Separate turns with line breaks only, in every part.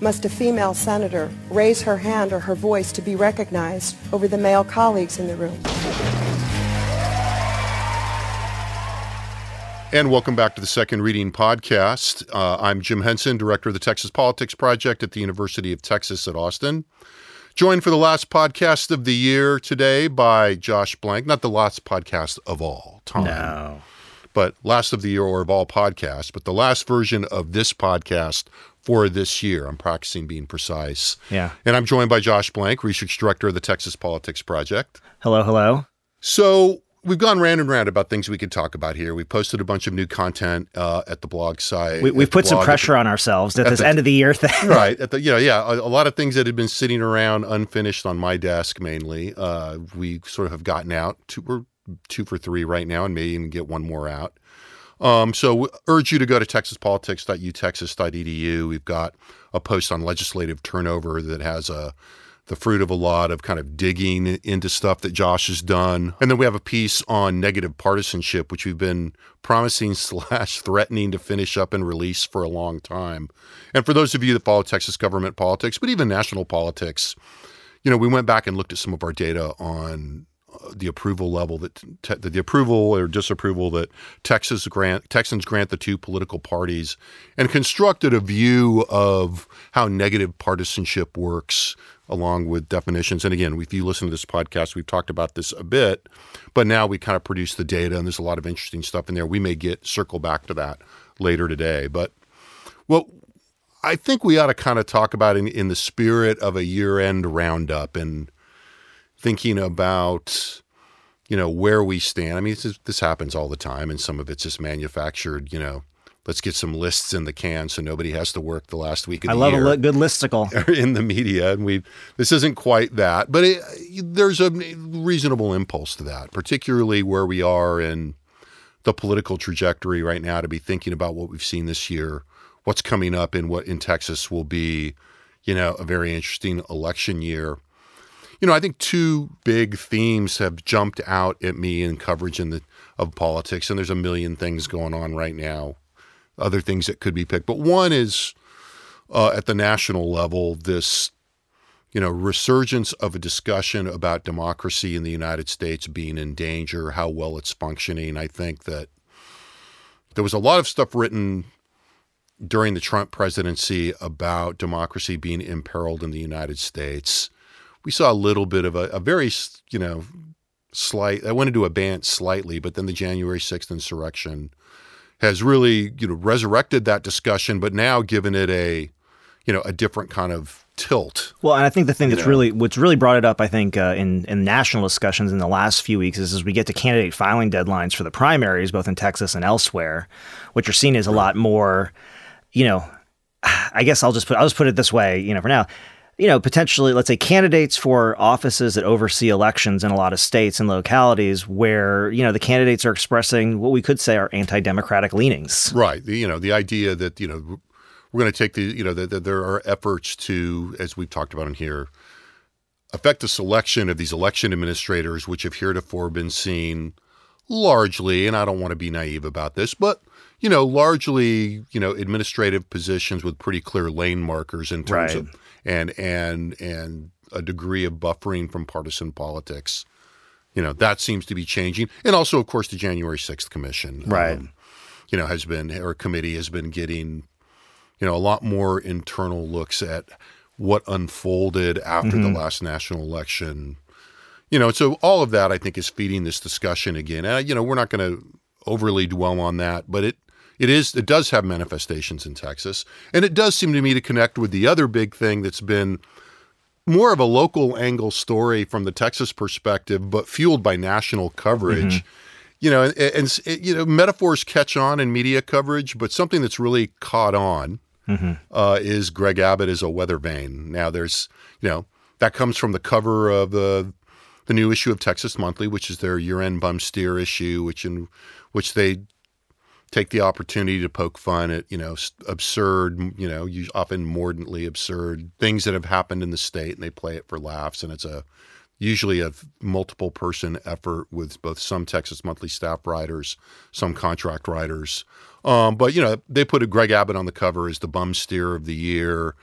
must a female senator raise her hand or her voice to be recognized over the male colleagues in the room?
And welcome back to the Second Reading Podcast. Uh, I'm Jim Henson, Director of the Texas Politics Project at the University of Texas at Austin. Joined for the last podcast of the year today by Josh Blank, not the last podcast of all time.
No.
But last of the year or of all podcasts, but the last version of this podcast for this year. I'm practicing being precise.
Yeah.
And I'm joined by Josh Blank, Research Director of the Texas Politics Project.
Hello, hello.
So we've gone round and round about things we could talk about here. We posted a bunch of new content uh, at the blog site.
We, have put some pressure on ourselves at, at this the, end of the year thing.
right. At the, you know, yeah, a, a, lot of things that had been sitting around unfinished on my desk mainly. Uh, we sort of have gotten out. Two, we're two for three right now and maybe even get one more out. Um, so we urge you to go to texaspolitics.utexas.edu. We've got a post on legislative turnover that has a the fruit of a lot of kind of digging into stuff that Josh has done. And then we have a piece on negative partisanship, which we've been promising slash threatening to finish up and release for a long time. And for those of you that follow Texas government politics, but even national politics, you know, we went back and looked at some of our data on the approval level that te- the approval or disapproval that Texas grant Texans grant the two political parties, and constructed a view of how negative partisanship works along with definitions. And again, if you listen to this podcast, we've talked about this a bit, but now we kind of produce the data, and there's a lot of interesting stuff in there. We may get circle back to that later today, but well. I think we ought to kind of talk about in, in the spirit of a year-end roundup and thinking about you know where we stand. I mean, this, this happens all the time, and some of it's just manufactured. You know, let's get some lists in the can so nobody has to work the last week of
I
the
love a good listicle
in the media, and we this isn't quite that, but it, there's a reasonable impulse to that, particularly where we are in the political trajectory right now to be thinking about what we've seen this year, what's coming up, in what in Texas will be, you know, a very interesting election year you know, I think two big themes have jumped out at me in coverage in the of politics, and there's a million things going on right now, other things that could be picked. But one is uh, at the national level, this you know resurgence of a discussion about democracy in the United States being in danger, how well it's functioning. I think that there was a lot of stuff written during the Trump presidency about democracy being imperiled in the United States we saw a little bit of a, a very, you know, slight, I went into abeyance slightly, but then the January 6th insurrection has really, you know, resurrected that discussion, but now given it a, you know, a different kind of tilt.
Well, and I think the thing that's know. really what's really brought it up, I think, uh, in in national discussions in the last few weeks is as we get to candidate filing deadlines for the primaries, both in Texas and elsewhere, what you're seeing is a lot more, you know, I guess I'll just put I'll just put it this way, you know, for now you know, potentially, let's say, candidates for offices that oversee elections in a lot of states and localities where, you know, the candidates are expressing what we could say are anti democratic leanings.
Right. The, you know, the idea that, you know, we're going to take the, you know, that there are efforts to, as we've talked about in here, affect the selection of these election administrators, which have heretofore been seen largely, and I don't want to be naive about this, but you know, largely, you know, administrative positions with pretty clear lane markers in terms
right.
of and and and a degree of buffering from partisan politics. You know that seems to be changing, and also, of course, the January sixth commission,
right?
Um, you know, has been or committee has been getting, you know, a lot more internal looks at what unfolded after mm-hmm. the last national election. You know, so all of that I think is feeding this discussion again. And you know, we're not going to overly dwell on that, but it it is it does have manifestations in Texas, and it does seem to me to connect with the other big thing that's been more of a local angle story from the Texas perspective, but fueled by national coverage. Mm-hmm. You know, and, and, you know, metaphors catch on in media coverage, but something that's really caught on mm-hmm. uh, is Greg Abbott is a weather vane. Now, there's you know that comes from the cover of the the new issue of Texas Monthly, which is their year-end bum steer issue, which in which they take the opportunity to poke fun at you know absurd, you know, often mordantly absurd things that have happened in the state, and they play it for laughs, and it's a usually a multiple person effort with both some Texas Monthly staff writers, some contract writers. Um, but you know, they put a Greg Abbott on the cover as the bum steer of the year,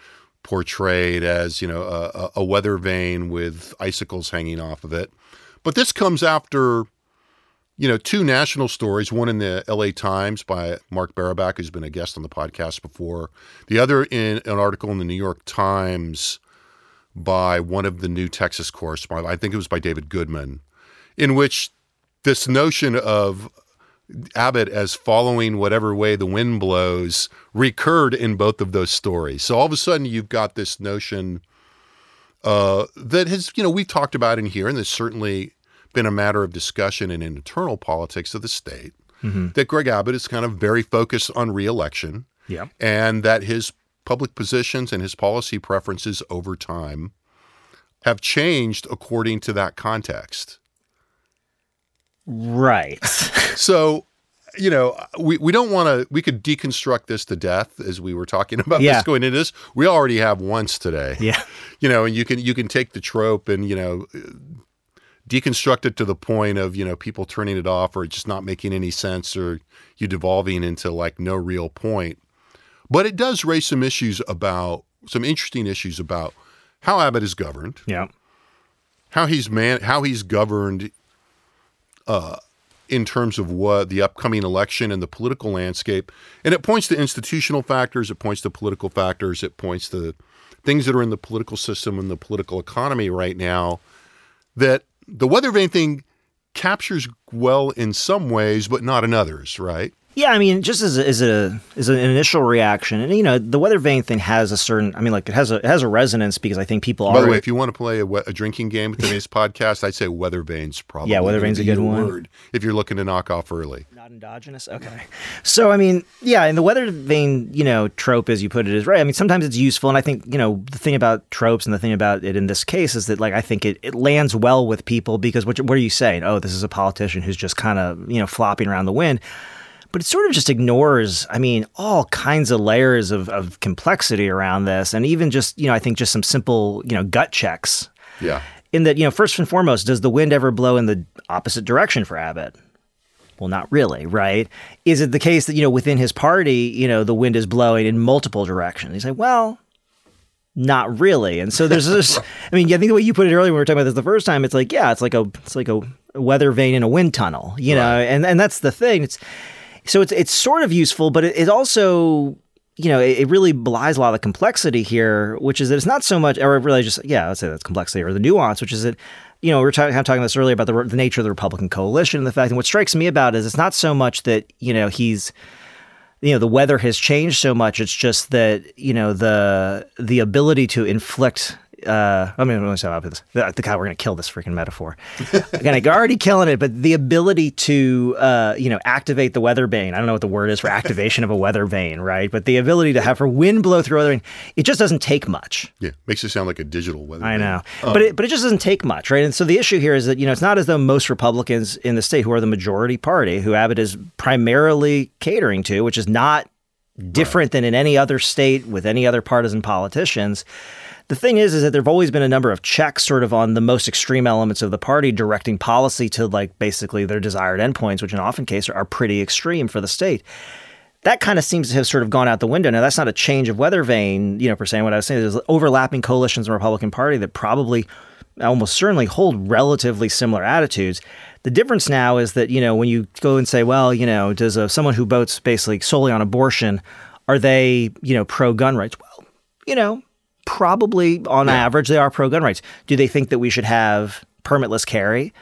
portrayed as you know a, a weather vane with icicles hanging off of it. But this comes after you know, two national stories, one in the LA Times by Mark Barabak, who's been a guest on the podcast before, the other in an article in the New York Times by one of the new Texas correspondents, I think it was by David Goodman, in which this notion of Abbott as following whatever way the wind blows recurred in both of those stories. So all of a sudden, you've got this notion uh, that has, you know, we've talked about in here, and there's certainly been a matter of discussion in internal politics of the state mm-hmm. that Greg Abbott is kind of very focused on reelection.
Yeah.
And that his public positions and his policy preferences over time have changed according to that context.
Right.
so, you know, we, we don't want to, we could deconstruct this to death as we were talking about yeah. this going into this. We already have once today.
Yeah.
You know, and you can, you can take the trope and, you know, deconstruct it to the point of, you know, people turning it off or just not making any sense or you devolving into like no real point. But it does raise some issues about some interesting issues about how Abbott is governed.
Yeah.
How he's man how he's governed uh, in terms of what the upcoming election and the political landscape. And it points to institutional factors, it points to political factors, it points to things that are in the political system and the political economy right now that the weather vane thing captures well in some ways, but not in others, right?
Yeah, I mean, just as a, as a as an initial reaction, and you know, the weather vane thing has a certain. I mean, like it has a it has a resonance because I think people
By
are.
the way, if you want to play a, a drinking game with today's podcast, I'd say weather vane's probably
yeah, weather vane's a good one.
Word if you're looking to knock off early.
Not endogenous. Okay, so I mean, yeah, and the weather vane, you know, trope as you put it is right. I mean, sometimes it's useful, and I think you know the thing about tropes and the thing about it in this case is that like I think it, it lands well with people because what what are you saying? Oh, this is a politician who's just kind of you know flopping around the wind but it sort of just ignores, I mean, all kinds of layers of, of complexity around this. And even just, you know, I think just some simple, you know, gut checks.
Yeah.
In that, you know, first and foremost, does the wind ever blow in the opposite direction for Abbott? Well, not really, right? Is it the case that, you know, within his party, you know, the wind is blowing in multiple directions? He's like, well, not really. And so there's this, I mean, I think the way you put it earlier when we were talking about this the first time, it's like, yeah, it's like a, it's like a weather vane in a wind tunnel, you right. know, and, and that's the thing. It's, so it's it's sort of useful, but it, it also you know, it, it, really belies a lot of the complexity here, which is that it's not so much, or really just, yeah, let's say that's complexity or the nuance, which is that, you know, we were talking, kind of talking about this earlier about the, the nature of the Republican coalition and the fact, and what strikes me about it is it's not so much that, you know, he's, you know, the weather has changed so much. It's just that, you know, the, the ability to inflict uh, I mean, let me about this. The, God, we're going to kill this freaking metaphor. Again, I'm already killing it, but the ability to, uh, you know, activate the weather vane. I don't know what the word is for activation of a weather vane, right? But the ability to have her wind blow through weather vane, it just doesn't take much.
Yeah, makes it sound like a digital weather.
I know, um, but it, but it just doesn't take much, right? And so the issue here is that you know it's not as though most Republicans in the state, who are the majority party, who Abbott is primarily catering to, which is not different right. than in any other state with any other partisan politicians the thing is, is that there've always been a number of checks sort of on the most extreme elements of the party directing policy to like basically their desired endpoints, which in often cases are pretty extreme for the state. That kind of seems to have sort of gone out the window. Now, that's not a change of weather vane, you know, per se. What I was saying is overlapping coalitions in the Republican Party that probably almost certainly hold relatively similar attitudes. The difference now is that, you know, when you go and say, well, you know, does a, someone who votes basically solely on abortion, are they, you know, pro gun rights? Well, you know, probably on yeah. average they are pro gun rights. Do they think that we should have permitless carry?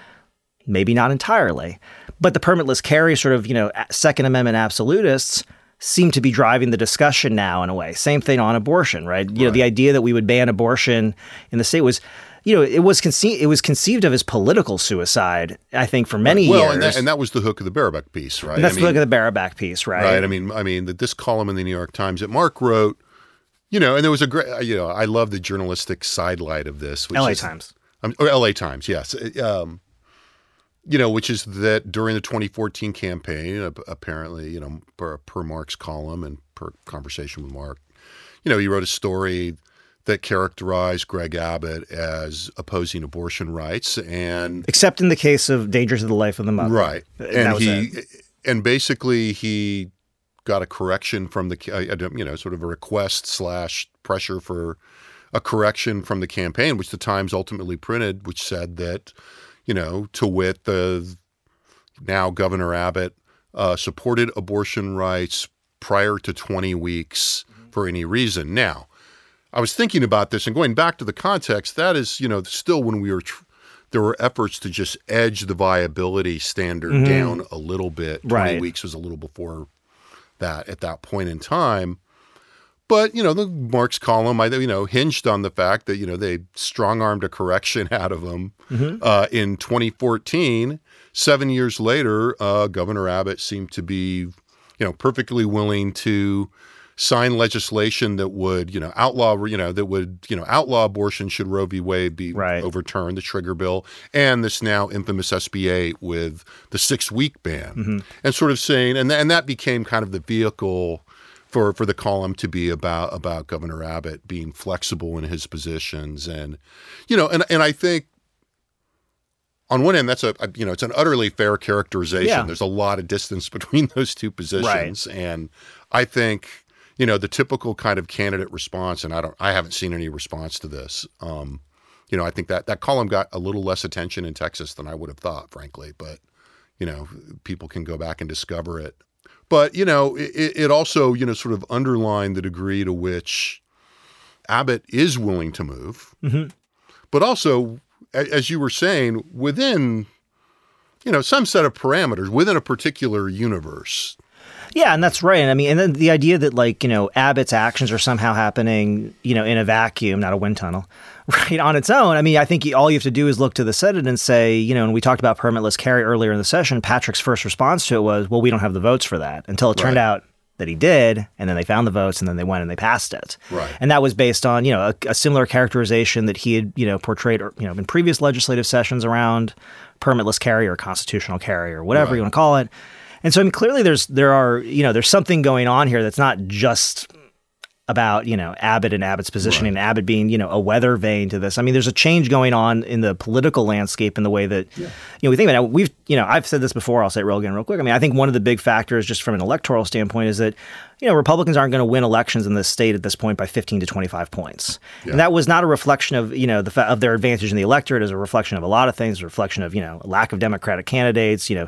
Maybe not entirely. But the permitless carry sort of, you know, Second Amendment absolutists seem to be driving the discussion now in a way. Same thing on abortion, right? You right. know, the idea that we would ban abortion in the state was you know, it was conceived it was conceived of as political suicide. I think for many
well,
years.
and that, and that was the hook of the Barabak piece, right?
And that's I mean, the hook of the Barabak piece, right?
Right. I mean, I mean that this column in the New York Times that Mark wrote you know, and there was a great, you know, I love the journalistic sidelight of this.
Which LA is, Times.
um, or LA Times, yes. Um, you know, which is that during the 2014 campaign, apparently, you know, per, per Mark's column and per conversation with Mark, you know, he wrote a story that characterized Greg Abbott as opposing abortion rights and
except in the case of dangers to the life of the mother,
right? And, and he it. and basically he got a correction from the you know sort of a request slash pressure for a correction from the campaign, which the Times ultimately printed, which said that you know to wit the now Governor Abbott uh, supported abortion rights prior to 20 weeks for any reason. Now I was thinking about this and going back to the context. That is, you know, still when we were tr- there were efforts to just edge the viability standard mm-hmm. down a little bit. Twenty right. weeks was a little before that at that point in time. But you know, the Mark's column, I you know, hinged on the fact that you know they strong armed a correction out of them mm-hmm. uh, in 2014. Seven years later, uh, Governor Abbott seemed to be, you know, perfectly willing to sign legislation that would, you know, outlaw, you know, that would, you know, outlaw abortion should Roe v. Wade be right. overturned, the trigger bill, and this now infamous SB 8 with the six week ban, mm-hmm. and sort of saying, and, th- and that became kind of the vehicle for, for the column to be about about Governor Abbott being flexible in his positions, and you know, and and I think on one end, that's a you know it's an utterly fair characterization. Yeah. There's a lot of distance between those two positions, right. and I think you know the typical kind of candidate response and i don't i haven't seen any response to this um, you know i think that that column got a little less attention in texas than i would have thought frankly but you know people can go back and discover it but you know it, it also you know sort of underlined the degree to which abbott is willing to move mm-hmm. but also as you were saying within you know some set of parameters within a particular universe
yeah, and that's right. And I mean, and then the idea that like you know Abbott's actions are somehow happening, you know, in a vacuum, not a wind tunnel, right on its own. I mean, I think all you have to do is look to the Senate and say, you know, and we talked about permitless carry earlier in the session. Patrick's first response to it was, "Well, we don't have the votes for that." Until it turned out that he did, and then they found the votes, and then they went and they passed it.
Right.
And that was based on you know a, a similar characterization that he had you know portrayed you know in previous legislative sessions around permitless carry or constitutional carry or whatever right. you want to call it. And so I mean, clearly there's there are you know there's something going on here that's not just about you know Abbott and Abbott's positioning right. and Abbott being you know a weather vane to this. I mean, there's a change going on in the political landscape in the way that yeah. you know we think about it. We've you know I've said this before. I'll say it real again real quick. I mean, I think one of the big factors just from an electoral standpoint is that you know Republicans aren't going to win elections in this state at this point by 15 to 25 points, yeah. and that was not a reflection of you know the of their advantage in the electorate. As a reflection of a lot of things, a reflection of you know lack of Democratic candidates, you know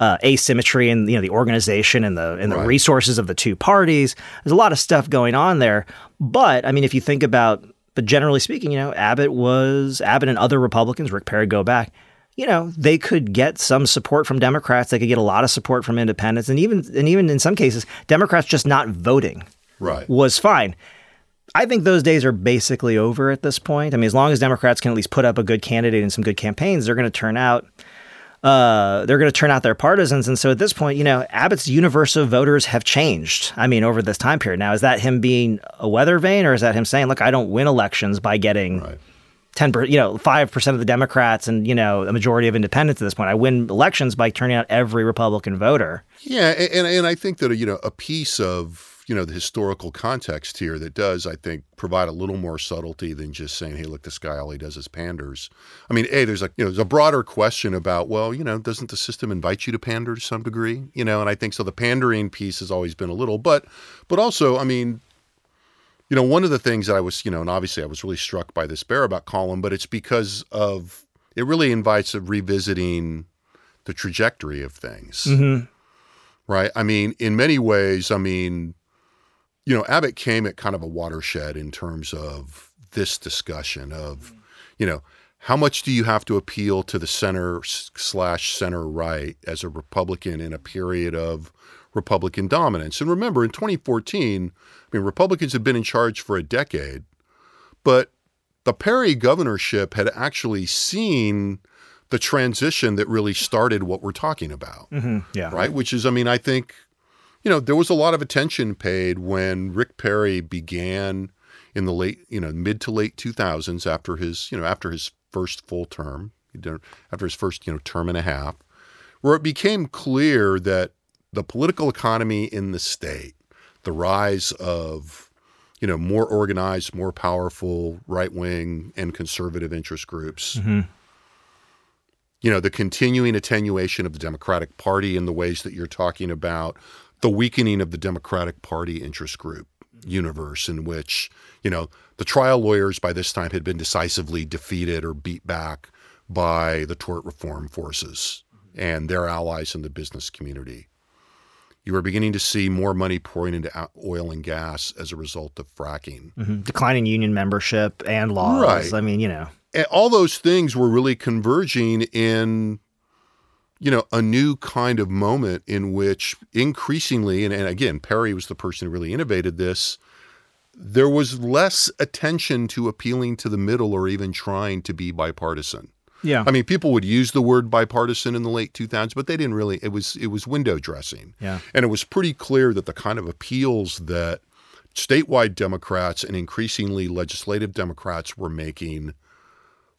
uh, asymmetry in you know the organization and the and the right. resources of the two parties. There's a lot of stuff going on there. But I mean, if you think about, but generally speaking, you know, Abbott was Abbott and other Republicans, Rick Perry, go back. You know, they could get some support from Democrats. They could get a lot of support from independents, and even and even in some cases, Democrats just not voting
right.
was fine. I think those days are basically over at this point. I mean, as long as Democrats can at least put up a good candidate and some good campaigns, they're going to turn out uh, they're going to turn out their partisans. And so at this point, you know, Abbott's universe of voters have changed. I mean, over this time period. Now, is that him being a weather vane or is that him saying, look, I don't win elections by getting. Right. 10 you know 5% of the democrats and you know a majority of independents at this point i win elections by turning out every republican voter
yeah and, and i think that you know a piece of you know the historical context here that does I think provide a little more subtlety than just saying hey look this guy all he does is panders. I mean a there's a you know there's a broader question about well you know doesn't the system invite you to pander to some degree you know and I think so the pandering piece has always been a little but but also I mean you know one of the things that I was you know and obviously I was really struck by this Barabak column but it's because of it really invites a revisiting the trajectory of things. Mm-hmm. Right. I mean, in many ways, I mean, you know, Abbott came at kind of a watershed in terms of this discussion of, you know, how much do you have to appeal to the center slash center right as a Republican in a period of Republican dominance? And remember, in 2014, I mean, Republicans had been in charge for a decade, but the Perry governorship had actually seen the transition that really started what we're talking about.
Mm-hmm. Yeah.
Right. Which is, I mean, I think you know, there was a lot of attention paid when Rick Perry began in the late, you know, mid to late 2000s after his, you know, after his first full term, after his first you know term and a half, where it became clear that the political economy in the state, the rise of you know more organized, more powerful right wing and conservative interest groups. Mm-hmm. You know, the continuing attenuation of the Democratic Party in the ways that you're talking about, the weakening of the Democratic Party interest group universe in which, you know, the trial lawyers by this time had been decisively defeated or beat back by the tort reform forces and their allies in the business community. You are beginning to see more money pouring into oil and gas as a result of fracking.
Mm-hmm. Declining union membership and laws. Right. I mean, you know.
And all those things were really converging in you know, a new kind of moment in which increasingly, and, and again, Perry was the person who really innovated this, there was less attention to appealing to the middle or even trying to be bipartisan.
Yeah.
I mean, people would use the word bipartisan in the late 2000s, but they didn't really it was it was window dressing.
Yeah.
And it was pretty clear that the kind of appeals that statewide Democrats and increasingly legislative Democrats were making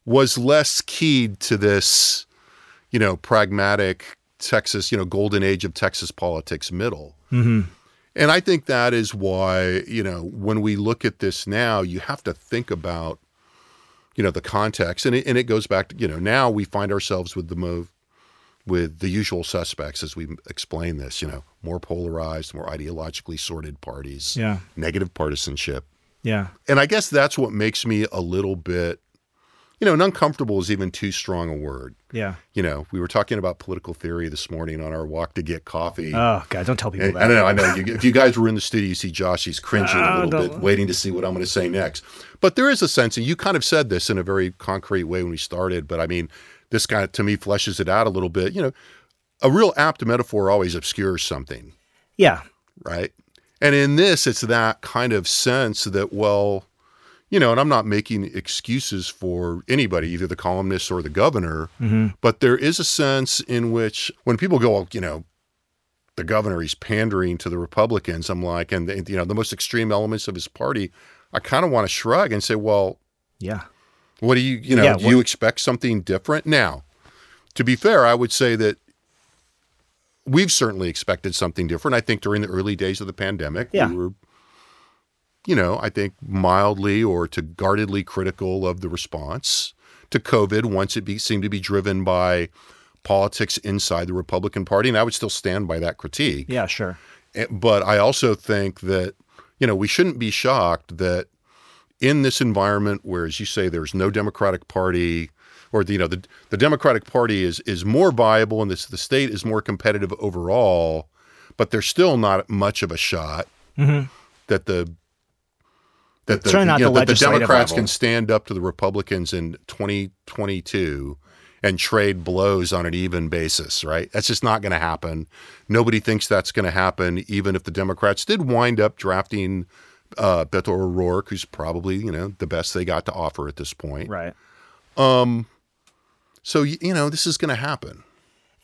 was less keyed to this, you know, pragmatic Texas, you know, golden age of Texas politics middle.
hmm
And I think that is why, you know, when we look at this now, you have to think about you know the context. And it, and it goes back to you know now we find ourselves with the move with the usual suspects as we explain this you know more polarized more ideologically sorted parties
yeah.
negative partisanship.
Yeah.
And i guess that's what makes me a little bit you know, and uncomfortable is even too strong a word.
Yeah.
You know, we were talking about political theory this morning on our walk to get coffee.
Oh, God, don't tell people
and,
that.
I don't know, I know. You, if you guys were in the studio, you see Josh, he's cringing a ah, little bit, waiting to see what I'm going to say next. But there is a sense, and you kind of said this in a very concrete way when we started, but I mean, this kind of, to me, fleshes it out a little bit. You know, a real apt metaphor always obscures something.
Yeah.
Right. And in this, it's that kind of sense that, well, you know, and I'm not making excuses for anybody, either the columnists or the governor,
mm-hmm.
but there is a sense in which when people go, well, you know, the governor, he's pandering to the Republicans, I'm like, and, you know, the most extreme elements of his party, I kind of want to shrug and say, well,
yeah.
What do you, you know, yeah, do you expect something different? Now, to be fair, I would say that we've certainly expected something different. I think during the early days of the pandemic,
yeah.
we were you know, I think mildly or to guardedly critical of the response to COVID once it be, seemed to be driven by politics inside the Republican Party. And I would still stand by that critique.
Yeah, sure.
Eh, but I also think that, you know, we shouldn't be shocked that in this environment where, as you say, there's no Democratic Party, or the, you know, the, the Democratic Party is is more viable and this, the state is more competitive overall, but there's still not much of a shot
mm-hmm.
that the that the,
you know,
the,
that
the Democrats
level.
can stand up to the Republicans in 2022 and trade blows on an even basis, right? That's just not going to happen. Nobody thinks that's going to happen, even if the Democrats did wind up drafting uh, Beto O'Rourke, who's probably you know the best they got to offer at this point,
right?
Um, so you know this is going to happen.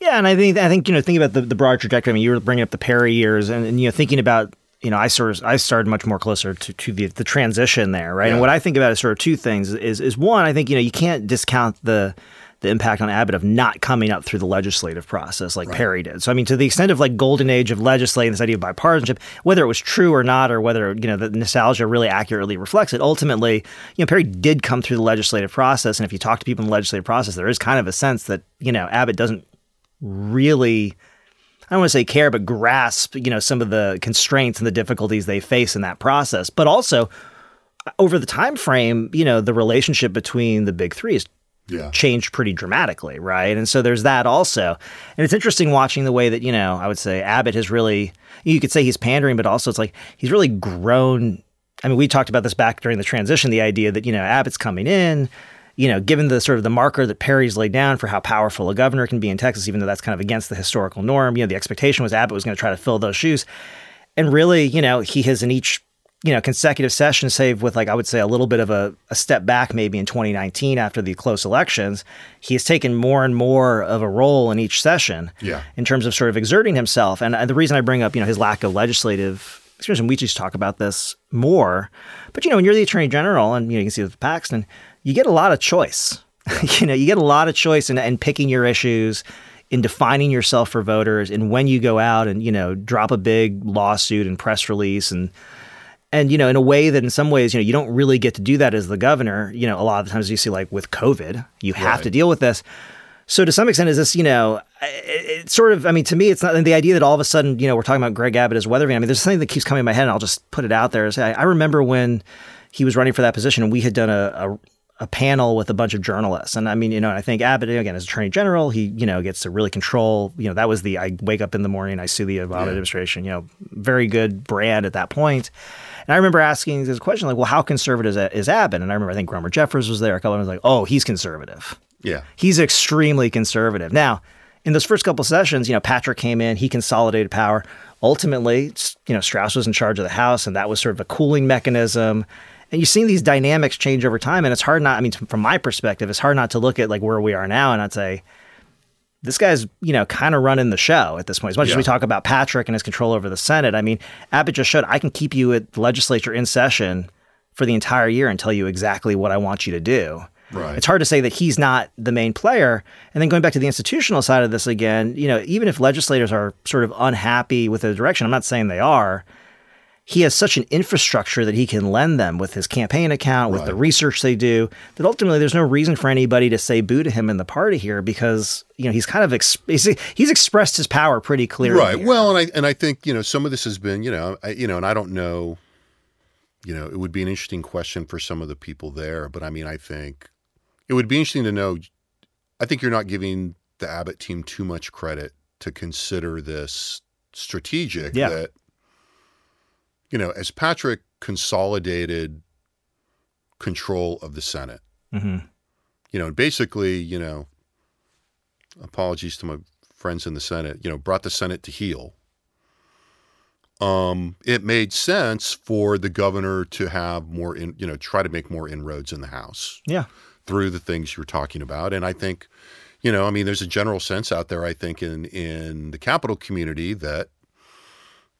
Yeah, and I think I think you know thinking about the, the broad trajectory. I mean, you were bringing up the Perry years, and, and you know thinking about you know, I sort of I started much more closer to, to the, the transition there, right? Yeah. And what I think about is sort of two things. Is is one, I think you know you can't discount the the impact on Abbott of not coming up through the legislative process like right. Perry did. So I mean, to the extent of like golden age of legislating, this idea of bipartisanship, whether it was true or not, or whether you know the nostalgia really accurately reflects it, ultimately, you know, Perry did come through the legislative process, and if you talk to people in the legislative process, there is kind of a sense that you know Abbott doesn't really I don't want to say care, but grasp, you know, some of the constraints and the difficulties they face in that process. But also, over the time frame, you know, the relationship between the big three has
yeah.
changed pretty dramatically, right? And so there's that also. And it's interesting watching the way that, you know, I would say Abbott has really, you could say he's pandering, but also it's like he's really grown. I mean, we talked about this back during the transition, the idea that, you know, Abbott's coming in, you know, given the sort of the marker that Perry's laid down for how powerful a governor can be in Texas, even though that's kind of against the historical norm, you know, the expectation was Abbott was going to try to fill those shoes. And really, you know, he has in each, you know, consecutive session, save with like, I would say a little bit of a, a step back maybe in 2019 after the close elections, he has taken more and more of a role in each session
yeah.
in terms of sort of exerting himself. And the reason I bring up, you know, his lack of legislative experience, and we just talk about this more, but, you know, when you're the attorney general and, you know, you can see with Paxton, you get a lot of choice. You know, you get a lot of choice in, in picking your issues, in defining yourself for voters, and when you go out and you know drop a big lawsuit and press release. And and you know in a way that in some ways you know you don't really get to do that as the governor. You know a lot of the times you see like with covid you have
Right.
to deal with this. So to some extent is this you know it, it's sort of i mean to me it's not the idea that all of a sudden you know we're talking about greg abbott as weather vane i mean there's something that keeps coming in my head and i'll just put it out there. Is I, I remember when he was running for that position and we had done a, a a panel with a bunch of journalists. And I mean, you know, I think Abbott, again, as attorney general, he, you know, gets to really control, you know, that was the, I wake up in the morning, I see the Obama administration, you know, very good brand at that point. And I remember asking this question, like, well, how conservative is, is Abbott? And I remember, I think Gromer Jeffers was there. A couple of them was like, oh, he's conservative.
Yeah.
He's extremely conservative. Now, in those first couple sessions, you know, Patrick came in, he consolidated power. Ultimately, you know, Straus was in charge of the House, and that was sort of a cooling mechanism. And you've seen these dynamics change over time, and it's hard not. I mean, from my perspective, it's hard not to look at like where we are now, and I'd say this guy's you know kind of running the show at this point. As much as we talk about Patrick and his control over the Senate, I mean, Abbott just showed I can keep you at the legislature in session for the entire year and tell you exactly what I want you to do.
Right.
It's hard to say that he's not the main player. And then going back to the institutional side of this again, you know, even if legislators are sort of unhappy with the direction, I'm not saying they are. He has such an infrastructure that he can lend them with his campaign account, with the research they do, that ultimately there's no reason for anybody to say boo to him in the party here because you know he's kind of ex- he's, he's expressed his power pretty clearly.
Right.
here.
Well, and I and I think you know some of this has been you know I, you know, and I don't know, you know, it would be an interesting question for some of the people there, but I mean, I think it would be interesting to know. I think you're not giving the Abbott team too much credit to consider this strategic.
Yeah.
That you know, as Patrick consolidated control of the Senate,
Mhm.
you know, and basically, you know, apologies to my friends in the Senate, you know, brought the Senate to heel. Um, it made sense for the governor to have more in, you know, try to make more inroads in the House
yeah,
through the things you're talking about. And I think, you know, I mean, there's a general sense out there, I think, in in the capital community that,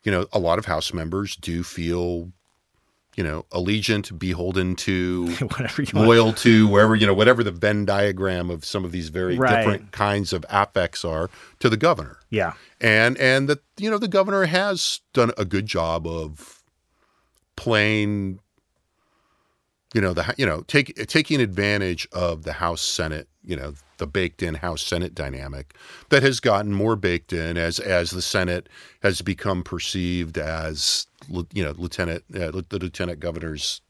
you know, a lot of House members do feel, you know, allegiant, beholden to
whatever you want.
loyal to wherever you know whatever the Venn diagram of some of these very
Right.
different kinds of affects are to the governor,
Yeah,
and and that you know the governor has done a good job of playing, you know the you know take taking advantage of the House Senate you know the baked in House Senate dynamic that has gotten more baked in as as the Senate has become perceived as you know lieutenant uh, the lieutenant governor's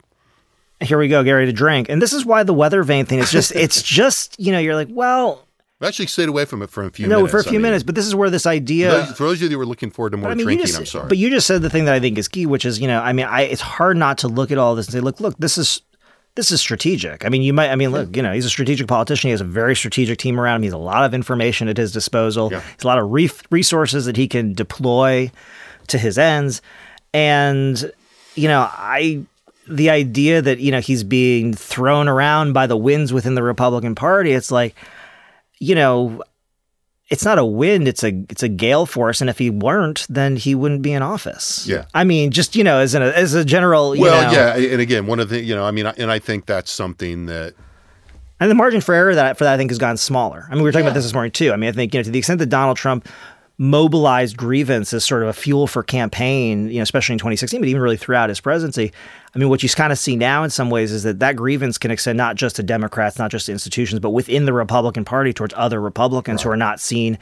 here we go, Gary, to drink. And this is why the weather vane thing is just it's just you know you're like well
I actually stayed away from it for a few
no
minutes.
for a
I
few
mean,
minutes, but this is where this idea.
for those of you that were looking forward to more
I mean,
drinking,
just,
I'm sorry.
But you just said the thing that I think is key, which is, you know, I mean, I it's hard not to look at all this and say, look, look, this is this is strategic. I mean, you might, I mean, look, you know, he's a strategic politician. He has a very strategic team around him. He has a lot of information at his disposal.
Yeah.
He has a lot of re- resources that he can deploy to his ends. And, you know, I, the idea that, you know, he's being thrown around by the winds within the Republican Party, it's like, you know, it's not a wind it's a it's a gale force and if he weren't then he wouldn't be in office.
Yeah.
i mean just you know as a as a general you
well,
know,
yeah, and again, one of the you know, I mean, I- and I think that's something that
and the margin for error that for that i think has gone smaller. I mean we were talking about this this morning too. I mean i think you know to the extent that donald trump mobilized grievance as sort of a fuel for campaign you know especially in 2016 but even really throughout his presidency. I mean what you kind of see now in some ways is that that grievance can extend not just to democrats not just to institutions but within the republican party towards other republicans who are not seen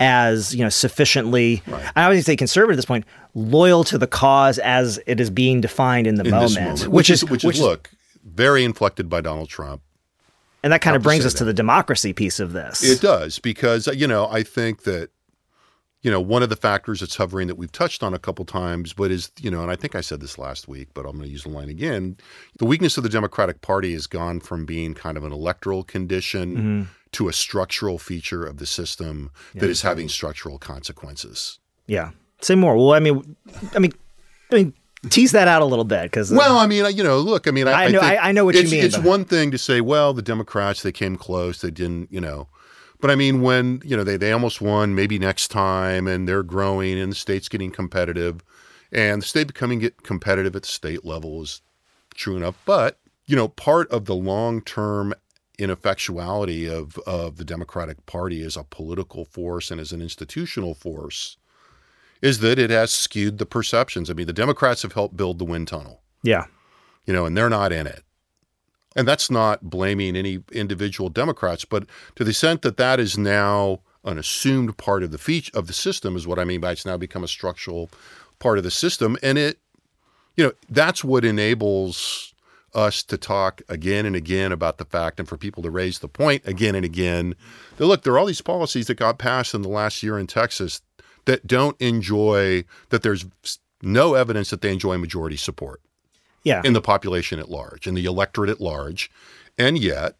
as you know sufficiently i always say conservative at this point loyal to the cause as it is being defined in the
in
moment,
moment,
which, is
which is look very inflected by Donald Trump.
and that kind of
to
brings us to the democracy piece of this.
It does because you know I think that you know one of the factors that's hovering that we've touched on a couple times, but is you know, and I think I said this last week, but I'm going to use the line again. The weakness of the Democratic Party has gone from being kind of an electoral condition
Mm-hmm.
to a structural feature of the system that is having structural consequences.
Yeah. Say more. Well, I mean, I mean, I mean, tease that out a little bit because
Well, I mean, you know, look, I mean, I,
I know-
think
I- I know what you
it's,
mean,
It's one thing to say, well, the Democrats they came close, they didn't, you know, but I mean, when you know they they almost won, maybe next time, and they're growing, and the state's getting competitive, and the state becoming get competitive at the state level is true enough. But you know, part of the long term ineffectuality of of the Democratic Party as a political force and as an institutional force is that it has skewed the perceptions. I mean, the Democrats have helped build the wind tunnel,
Yeah.
you know, and they're not in it. And that's not blaming any individual Democrats, but to the extent that that is now an assumed part of the feature of the system is what I mean by it's now become a structural part of the system, and it, you know, that's what enables us to talk again and again about the fact, and for people to raise the point again and again that look, there are all these policies that got passed in the last year in Texas that don't enjoy that there's no evidence that they enjoy majority support
Yeah.
in the population at large, in the electorate at large. And yet,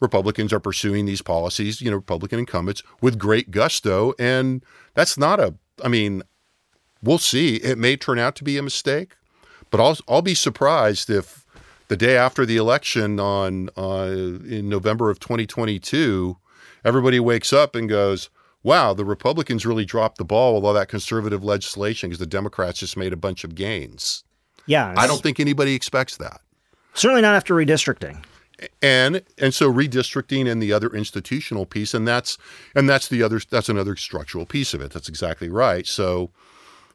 Republicans are pursuing these policies, you know, Republican incumbents with great gusto. And that's not a, I mean, we'll see. It may turn out to be a mistake, but I'll, I'll be surprised if the day after the election on uh, in November of 2022, everybody wakes up and goes, wow, the Republicans really dropped the ball with all that conservative legislation because the Democrats just made a bunch of gains.
Yeah.
I don't think anybody expects that.
certainly not after redistricting.
And and so redistricting and the other institutional piece, and that's and that's the other that's another structural piece of it. That's exactly right. So,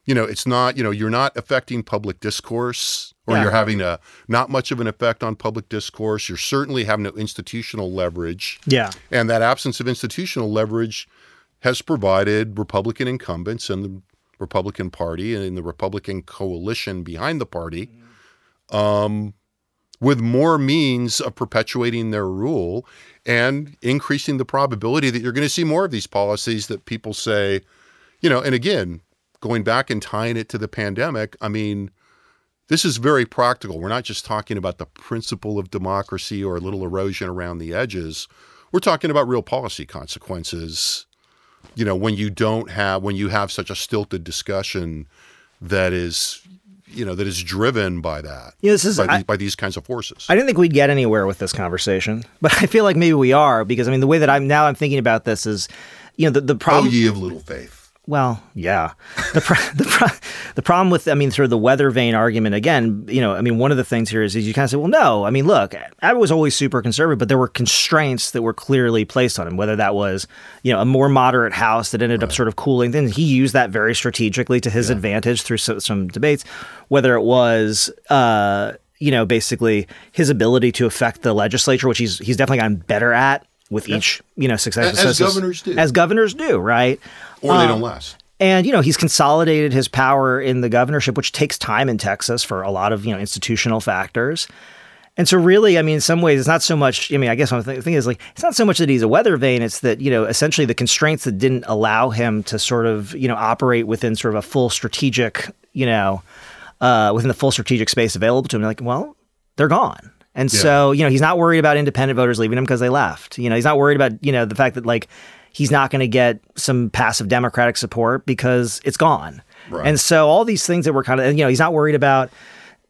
you know, it's not, you know, you're not affecting public discourse or
Yeah.
you're having a not much of an effect on public discourse. You're certainly having no institutional leverage.
Yeah.
And that absence of institutional leverage has provided Republican incumbents and the Republican Party and the Republican coalition behind the party um, with more means of perpetuating their rule and increasing the probability that you're going to see more of these policies that people say, you know, and again, going back and tying it to the pandemic, I mean, this is very practical. We're not just talking about the principle of democracy or a little erosion around the edges. We're talking about real policy consequences. You know, when you don't have when you have such a stilted discussion that is, you know, that is driven by that.
Yeah, this is-
by,
I-
these, by these kinds of forces.
I didn't think we'd get anywhere with this conversation, but I feel like maybe we are because I mean the way that I'm now I'm thinking about this is, you know, the the
oh,
problem.
ye of little faith.
Well, yeah. The pro- the pro- the problem with I mean sort of the weather vane argument again, you know, I mean one of the things here is, is you kind of say, well, no, I mean look, Abbott was always super conservative, but there were constraints that were clearly placed on him. Whether that was you know a more moderate House that ended up sort of cooling, then he used that very strategically to his advantage through so, some debates. Whether it was. Uh, you know, basically his ability to affect the legislature, which he's he's definitely gotten better at with each, you know, successive
As
successive-
governors do.
as governors do, right?
Or they don't last.
And you know he's consolidated his power in the governorship, which takes time in Texas for a lot of you know institutional factors. And so, really, I mean, in some ways, it's not so much. I mean, I guess one thing, thing is like it's not so much that he's a weather vane; it's that you know essentially the constraints that didn't allow him to sort of you know operate within sort of a full strategic you know uh, within the full strategic space available to him. Like, well, they're gone. And so, you know, he's not worried about independent voters leaving him because they left. You know, he's not worried about, you know, the fact that like he's not going to get some passive Democratic support because it's gone.
Right.
And so all these things that were kind of, you know, he's not worried about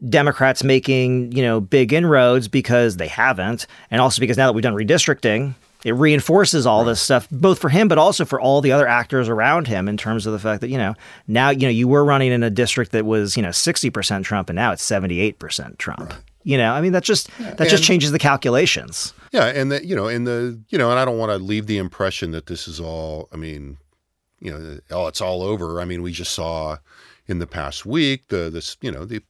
Democrats making, you know, big inroads because they haven't. And also because now that we've done redistricting, it reinforces all this stuff, both for him, but also for all the other actors around him in terms of the fact that, you know, now, you know, you were running in a district that was, you know, 60% Trump and now it's 78% Trump. You know, I mean, that just, that just changes the calculations.
Yeah, and that you know, and the you know, and I don't want to leave the impression that this is all. I mean, you know, oh, it's all over. I mean, we just saw in the past week the this you know the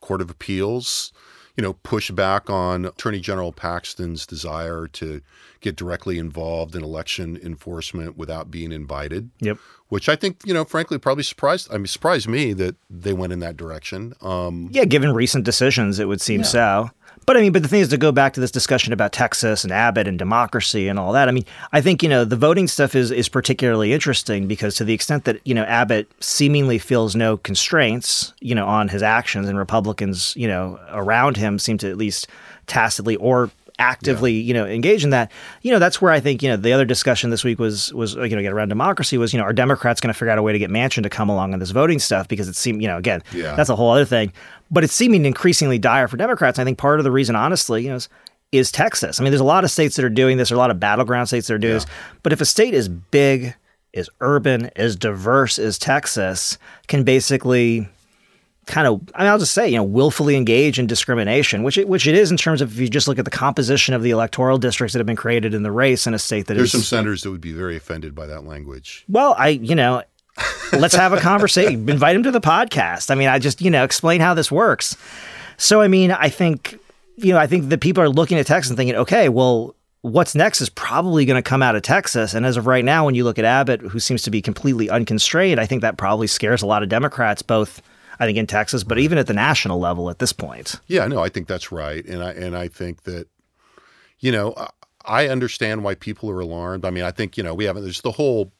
Court of Appeals, you know, push back on Attorney General Paxton's desire to get directly involved in election enforcement without being invited.
Yep.
Which I think, you know, frankly, probably surprised. I mean, surprised me that they went in that direction. Um,
Yeah, given recent decisions, it would seem so. But I mean, but the thing is to go back to this discussion about Texas and Abbott and democracy and all that. I mean, I think you know the voting stuff is is particularly interesting because to the extent that you know Abbott seemingly feels no constraints, you know, on his actions, and Republicans, you know, around him seem to at least tacitly or actively you know engage in that you know that's where i think you know the other discussion this week was was you know get around democracy was you know are democrats going to figure out a way to get manchin to come along on this voting stuff because it seemed you know again
Yeah.
that's a whole other thing but it's seeming increasingly dire for democrats i think part of the reason honestly you know is, is texas i mean there's a lot of states that are doing this there are a lot of battleground states that are doing this but if a state is big is urban is diverse as texas can basically kind of I mean, I'll just say you know willfully engage in discrimination, which it, which it is in terms of if you just look at the composition of the electoral districts that have been created in the race in a state that
There's
is-
some senators that would be very offended by that language.
well, I you know. Let's have a conversation. Invite him to the podcast. I mean, I just, you know, explain how this works. So, I mean, I think, you know, I think that people are looking at Texas and thinking, okay, well, what's next is probably going to come out of Texas. And as of right now, when you look at Abbott, who seems to be completely unconstrained, I think that probably scares a lot of Democrats, both, I think, in Texas, but even at the national level at this point.
Yeah, no, I think that's right, and I and I think that, you know, I- understand why people are alarmed. I mean, I think you know we haven't. There's the whole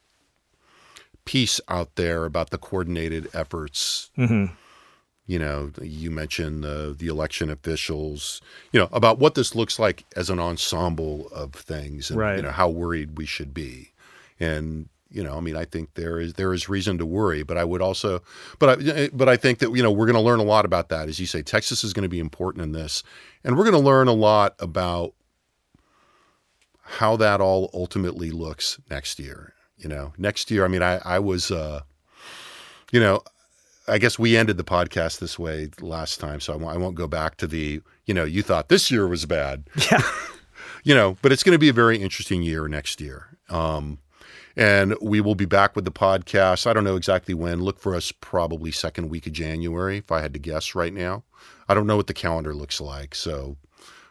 piece out there about the coordinated efforts. Mm-hmm. You know, you mentioned the the election officials. You know about what this looks like as an ensemble of things, and
Right.
you know how worried we should be, and you know, I mean, I think there is there is reason to worry, but I would also, but I eh, but I think that you know we're going to learn a lot about that, as you say. Texas is going to be important in this, and we're going to learn a lot about how that all ultimately looks next year. You know, next year. I mean, I I was, uh, you know, I guess we ended the podcast this way last time, so I won't, I won't go back to the you know you thought this year was bad.
Yeah.
you know, but it's going to be a very interesting year next year. Um, and we will be back with the podcast. I don't know exactly when. Look for us probably second week of January, if I had to guess right now. I don't know what the calendar looks like, so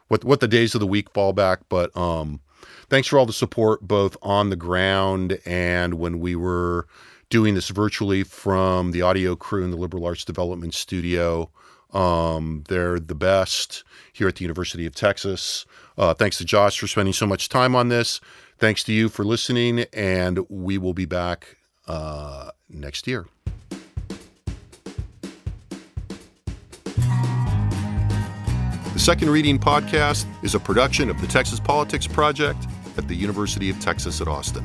what what the days of the week fall back. But um, thanks for all the support, both on the ground and when we were doing this virtually from the audio crew in the Liberal Arts Development Studio. Um, they're the best here at the University of Texas. Uh, thanks to Josh for spending so much time on this. Thanks to you for listening, and we will be back uh, next year. Second Reading Podcast is a production of the Texas Politics Project at the University of Texas at Austin.